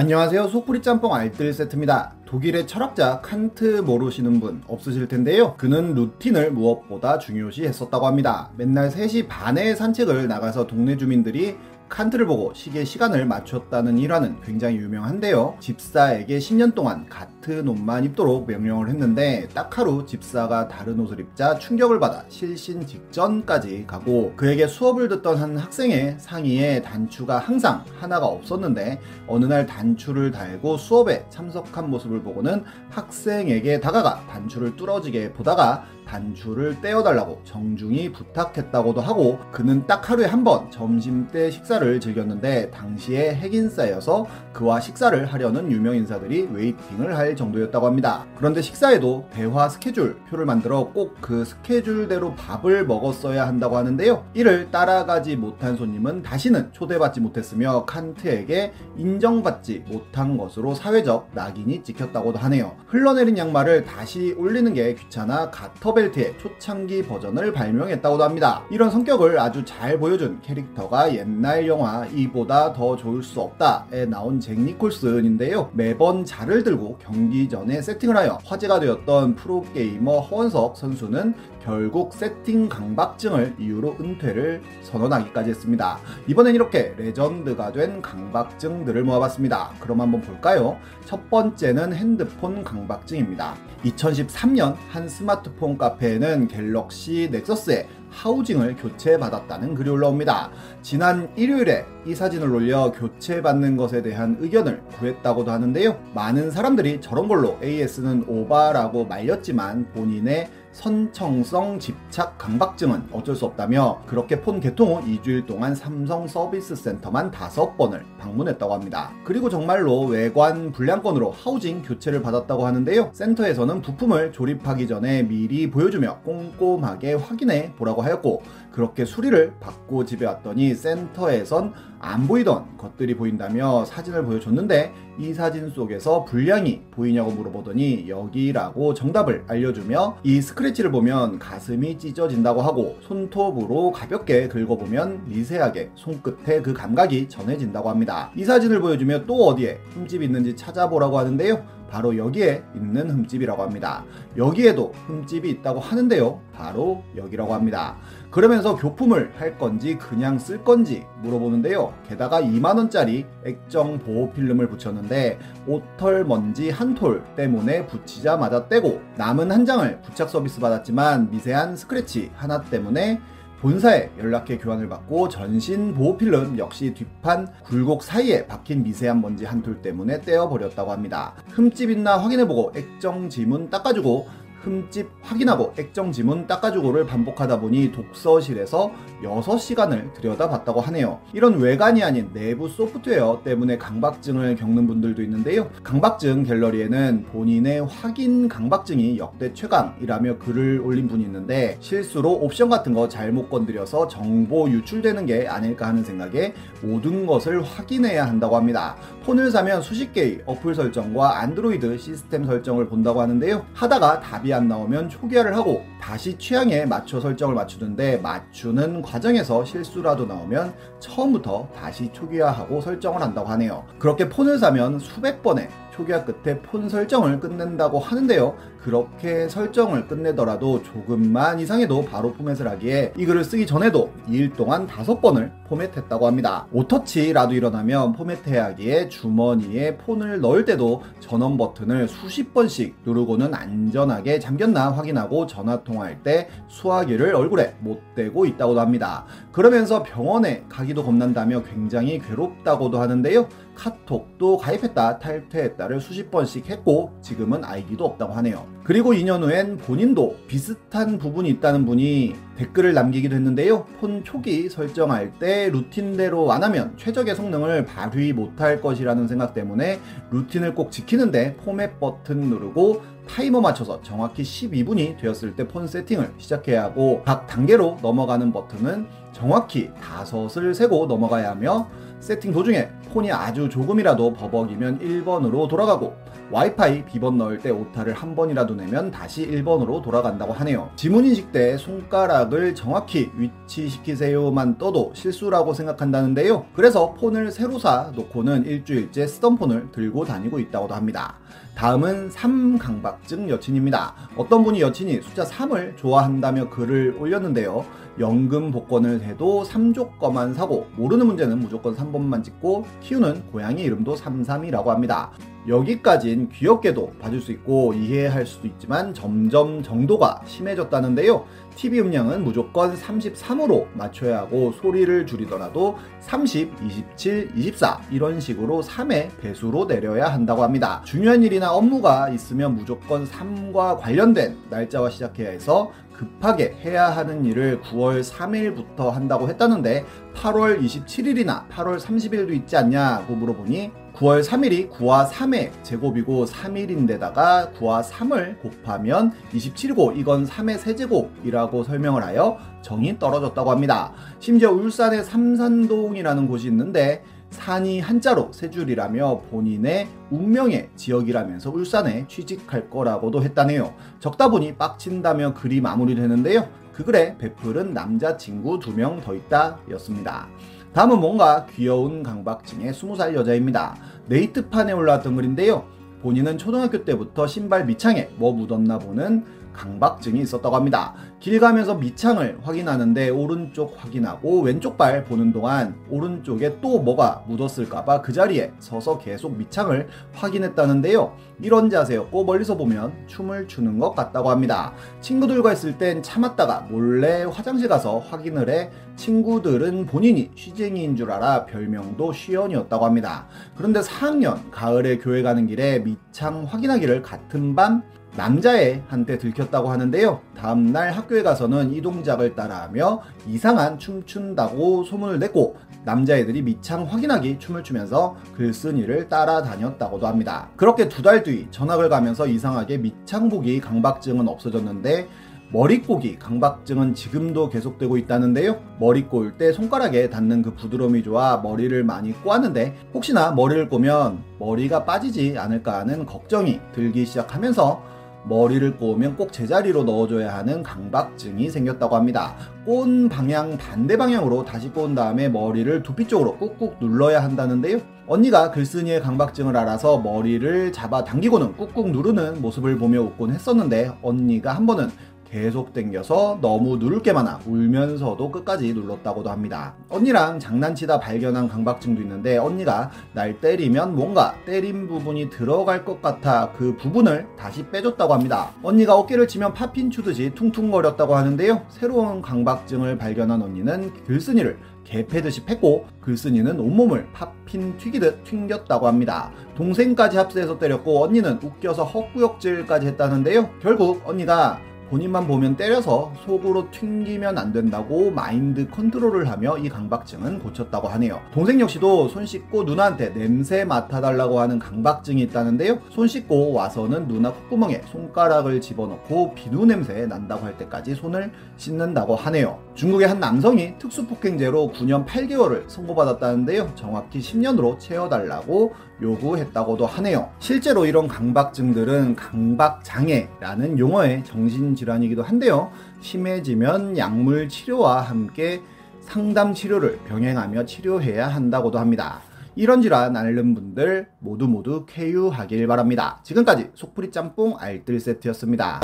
안녕하세요. 속풀이 짬뽕 알뜰 세트입니다. 독일의 철학자 칸트 모르시는 분 없으실 텐데요. 그는 루틴을 무엇보다 중요시 했었다고 합니다. 맨날 3시 반에 산책을 나가서 동네 주민들이 칸트를 보고 시계 시간을 맞췄다는 일화는 굉장히 유명한데요. 집사에게 10년 동안 같은 옷만 입도록 명령을 했는데 딱 하루 집사가 다른 옷을 입자 충격을 받아 실신 직전까지 가고 그에게 수업을 듣던 한 학생의 상의에 단추가 항상 하나가 없었는데 어느 날 단추를 달고 수업에 참석한 모습을 보고는 학생에게 다가가 단추를 뚫어지게 보다가 단추를 떼어달라고 정중히 부탁했다고도 하고 그는 딱 하루에 한 번 점심 때 식사 를 즐겼는데 당시에 핵인싸여서 그와 식사를 하려는 유명 인사들이 waiting을 할 정도였다고 합니다. 그런데 식사에도 대화 스케줄 표를 만들어 꼭 그 스케줄대로 밥을 먹었어야 한다고 하는데요. 이를 따라가지 못한 손님은 다시는 초대받지 못했으며 칸트에게 인정받지 못한 것으로 사회적 낙인이 찍혔다고도 하네요. 흘러내린 양말을 다시 올리는 게 귀찮아 가터 벨트의 초창기 버전을 발명했다고도 합니다. 이런 성격을 아주 잘 보여준 캐릭터가 옛날 영화 이보다 더 좋을 수 없다에 나온 잭 니콜슨인데요. 매번 자를 들고 경기 전에 세팅을 하여 화제가 되었던 프로게이머 허원석 선수는 결국 세팅 강박증을 이유로 은퇴를 선언하기까지 했습니다. 이번엔 이렇게 legend가 된 강박증들을 모아봤습니다. 그럼 한번 볼까요? 첫 번째는 핸드폰 강박증입니다. 2013년 한 스마트폰 카페에는 갤럭시 넥서스에 하우징을 교체받았다는 글이 올라옵니다. 지난 일요일 에 이 사진을 올려 교체받는 것에 대한 의견을 구했다고도 하는데요. 많은 사람들이 저런 걸로 AS는 오바라고 말렸지만 본인의 선청성 집착 강박증은 어쩔 수 없다며 그렇게 폰 개통 후 2주일 동안 삼성 서비스 센터만 5번을 방문했다고 합니다. 그리고 정말로 외관 불량권으로 하우징 교체를 받았다고 하는데요. 센터에서는 부품을 조립하기 전에 미리 보여주며 꼼꼼하게 확인해 보라고 하였고 그렇게 수리를 받고 집에 왔더니 센터에선 안 보이던 것들이 보인다며 사진을 보여줬는데 이 사진 속에서 불량이 보이냐고 물어보더니 여기라고 정답을 알려주며 이 스크 래치를 보면 가슴이 찢어진다고 하고 손톱으로 가볍게 긁어보면 미세하게 손끝에 그 감각이 전해진다고 합니다. 이 사진을 보여주며 또 어디에 흠집 있는지 찾아보라고 하는데요. 바로 여기에 있는 흠집이라고 합니다. 여기에도 흠집이 있다고 하는데요. 바로 여기라고 합니다. 그러면서 교품을 할 건지 그냥 쓸 건지 물어보는데요. 게다가 2만원짜리 액정 보호 필름을 붙였는데 옷털 먼지 한 톨 때문에 붙이자마자 떼고 남은 한 장을 부착 서비스 받았지만 미세한 스크래치 하나 때문에 본사에 연락해 교환을 받고 전신 보호 필름 역시 뒷판 굴곡 사이에 박힌 미세한 먼지 한 톨 때문에 떼어버렸다고 합니다. 흠집 있나 확인해보고 액정 지문 닦아주고 흠집 확인하고 액정 지문 닦아주고를 반복하다 보니 독서실에서 6시간을 들여다봤다고 하네요. 이런 외관이 아닌 내부 소프트웨어 때문에 강박증을 겪는 분들도 있는데요. 강박증 갤러리에는 본인의 확인 강박증이 역대 최강이라며 글을 올린 분이 있는데 실수로 옵션 같은 거 잘못 건드려서 정보 유출되는 게 아닐까 하는 생각에 모든 것을 확인해야 한다고 합니다. 폰을 사면 수십 개의 어플 설정과 안드로이드 시스템 설정을 본다고 하는데요. 하다가 답이 안 나오면 초기화를 하고 다시 취향에 맞춰 설정을 맞추는데 맞추는 과정에서 실수라도 나오면 처음부터 다시 초기화하고 설정을 한다고 하네요. 그렇게 폰을 사면 수백 번의 초기화 끝에 폰 설정을 끝낸다고 하는데요. 그렇게 설정을 끝내더라도 조금만 이상해도 바로 포맷을 하기에 이 글을 쓰기 전에도 2일 동안 5번을 포맷했다고 합니다. 오터치라도 일어나면 포맷해야 하기에 주머니에 폰을 넣을 때도 전원 버튼을 수십 번씩 누르고는 안전하게 잠겼나 확인하고 전화 통화할 때 수화기를 얼굴에 못 대고 있다고도 합니다. 그러면서 병원에 가기도 겁난다며 굉장히 괴롭다고도 하는데요. 카톡도 가입했다 탈퇴했다를 수십 번씩 했고 지금은 아이디도 없다고 하네요. 그리고 2년 후엔 본인도 비슷한 부분이 있다는 분이 댓글을 남기기도 했는데요. 폰 초기 설정할 때 루틴대로 안 하면 최적의 성능을 발휘 못할 것이라는 생각 때문에 루틴을 꼭 지키는데 포맷 버튼 누르고 타이머 맞춰서 정확히 12분이 되었을 때 폰 세팅을 시작해야 하고 각 단계로 넘어가는 버튼은 정확히 다섯을 세고 넘어가야 하며 세팅 도중에 폰이 아주 조금이라도 버벅이면 1번으로 돌아가고 와이파이 비번 넣을 때 오타를 한 번이라도 내면 다시 1번으로 돌아간다고 하네요. 지문인식 때 손가락을 정확히 위치시키세요만 떠도 실수라고 생각한다는데요. 그래서 폰을 새로 사 놓고는 일주일째 쓰던 폰을 들고 다니고 있다고도 합니다. 다음은 3강박증 여친입니다. 어떤 분이 여친이 숫자 3을 좋아한다며 글을 올렸는데요. 연금 복권을 해도 3조 거만 사고 모르는 문제는 무조건 3 번만 찍고 키우는 고양이 이름도 33이라고 합니다. 여기까진 귀엽게도 봐줄 수 있고 이해할 수도 있지만 점점 정도가 심해졌다는데요. TV 음량은 무조건 33으로 맞춰야 하고 소리를 줄이더라도 30, 27, 24 이런 식으로 3의 배수로 내려야 한다고 합니다. 중요한 일이나 업무가 있으면 무조건 3과 관련된 날짜와 시작해야 해서 급하게 해야 하는 일을 9월 3일부터 한다고 했다는데 8월 27일이나 8월 30일도 있지 않냐고 물어보니 9월 3일이 9와 3의 제곱이고 3일인데다가 9와 3을 곱하면 27이고 이건 3의 세제곱이라고 설명을 하여 정이 떨어졌다고 합니다. 심지어 울산의 삼산동이라는 곳이 있는데 산이 한자로 세 줄이라며 본인의 운명의 지역이라면서 울산에 취직할 거라고도 했다네요. 적다 보니 빡친다며 글이 마무리되는데요. 그 글에 베풀은 남자친구 두 명 더 있다 였습니다. 다음은 뭔가 귀여운 강박증의 20살 여자입니다. 네이트판에 올라왔던 글인데요. 본인은 초등학교 때부터 신발 밑창에 뭐 묻었나 보는 강박증이 있었다고 합니다. 길 가면서 밑창을 확인하는데 오른쪽 확인하고 왼쪽 발 보는 동안 오른쪽에 또 뭐가 묻었을까봐 그 자리에 서서 계속 밑창을 확인했다는데요. 이런 자세였고 멀리서 보면 춤을 추는 것 같다고 합니다. 친구들과 있을 땐 참았다가 몰래 화장실 가서 확인을 해 친구들은 본인이 쉬쟁이인 줄 알아 별명도 쉬연이었다고 합니다. 그런데 4학년 가을에 교회 가는 길에 밑창 확인하기를 같은 반 남자애 한테 들켰다고 하는데요. 다음날 학교에 가서는 이 동작을 따라하며 이상한 춤춘다고 소문을 냈고 남자애들이 밑창 확인하기 춤을 추면서 글쓴이를 따라다녔다고도 합니다. 그렇게 두 달 뒤 전학을 가면서 이상하게 밑창 보기 강박증은 없어졌는데 머리 꼬기 강박증은 지금도 계속되고 있다는데요. 머리 꼬을 때 손가락에 닿는 그 부드러움이 좋아 머리를 많이 꼬았는데 혹시나 머리를 꼬면 머리가 빠지지 않을까 하는 걱정이 들기 시작하면서 머리를 꼬으면 꼭 제자리로 넣어줘야 하는 강박증이 생겼다고 합니다. 꼰 방향 반대 방향으로 다시 꼬은 다음에 머리를 두피 쪽으로 꾹꾹 눌러야 한다는데요. 언니가 글쓴이의 강박증을 알아서 머리를 잡아 당기고는 꾹꾹 누르는 모습을 보며 웃곤 했었는데 언니가 한 번은 계속 땡겨서 너무 누를 게 많아 울면서도 끝까지 눌렀다고도 합니다. 언니랑 장난치다 발견한 강박증도 있는데 언니가 날 때리면 뭔가 때린 부분이 들어갈 것 같아 그 부분을 다시 빼줬다고 합니다. 언니가 어깨를 치면 팝핀 추듯이 퉁퉁거렸다고 하는데요. 새로운 강박증을 발견한 언니는 글쓴이를 개패듯이 팼고 글쓴이는 온몸을 팝핀 튀기듯 튕겼다고 합니다. 동생까지 합세해서 때렸고 언니는 웃겨서 헛구역질까지 했다는데요. 결국 언니가 본인만 보면 때려서 속으로 튕기면 안 된다고 마인드 컨트롤을 하며 이 강박증은 고쳤다고 하네요. 동생 역시도 손 씻고 누나한테 냄새 맡아달라고 하는 강박증이 있다는데요. 손 씻고 와서는 누나 콧구멍에 손가락을 집어넣고 비누 냄새 난다고 할 때까지 손을 씻는다고 하네요. 중국의 한 남성이 특수폭행죄로 9년 8개월을 선고받았다는데요. 정확히 10년으로 채워달라고 요구했다고도 하네요. 실제로 이런 강박증들은 강박장애라는 용어의 정신 질환이기도 한데요. 심해지면 약물 치료와 함께 상담 치료를 병행하며 치료해야 한다고도 합니다. 이런 질환 앓는 분들 모두 모두 쾌유하길 바랍니다. 지금까지 속풀이 짬뽕 알뜰 세트였습니다.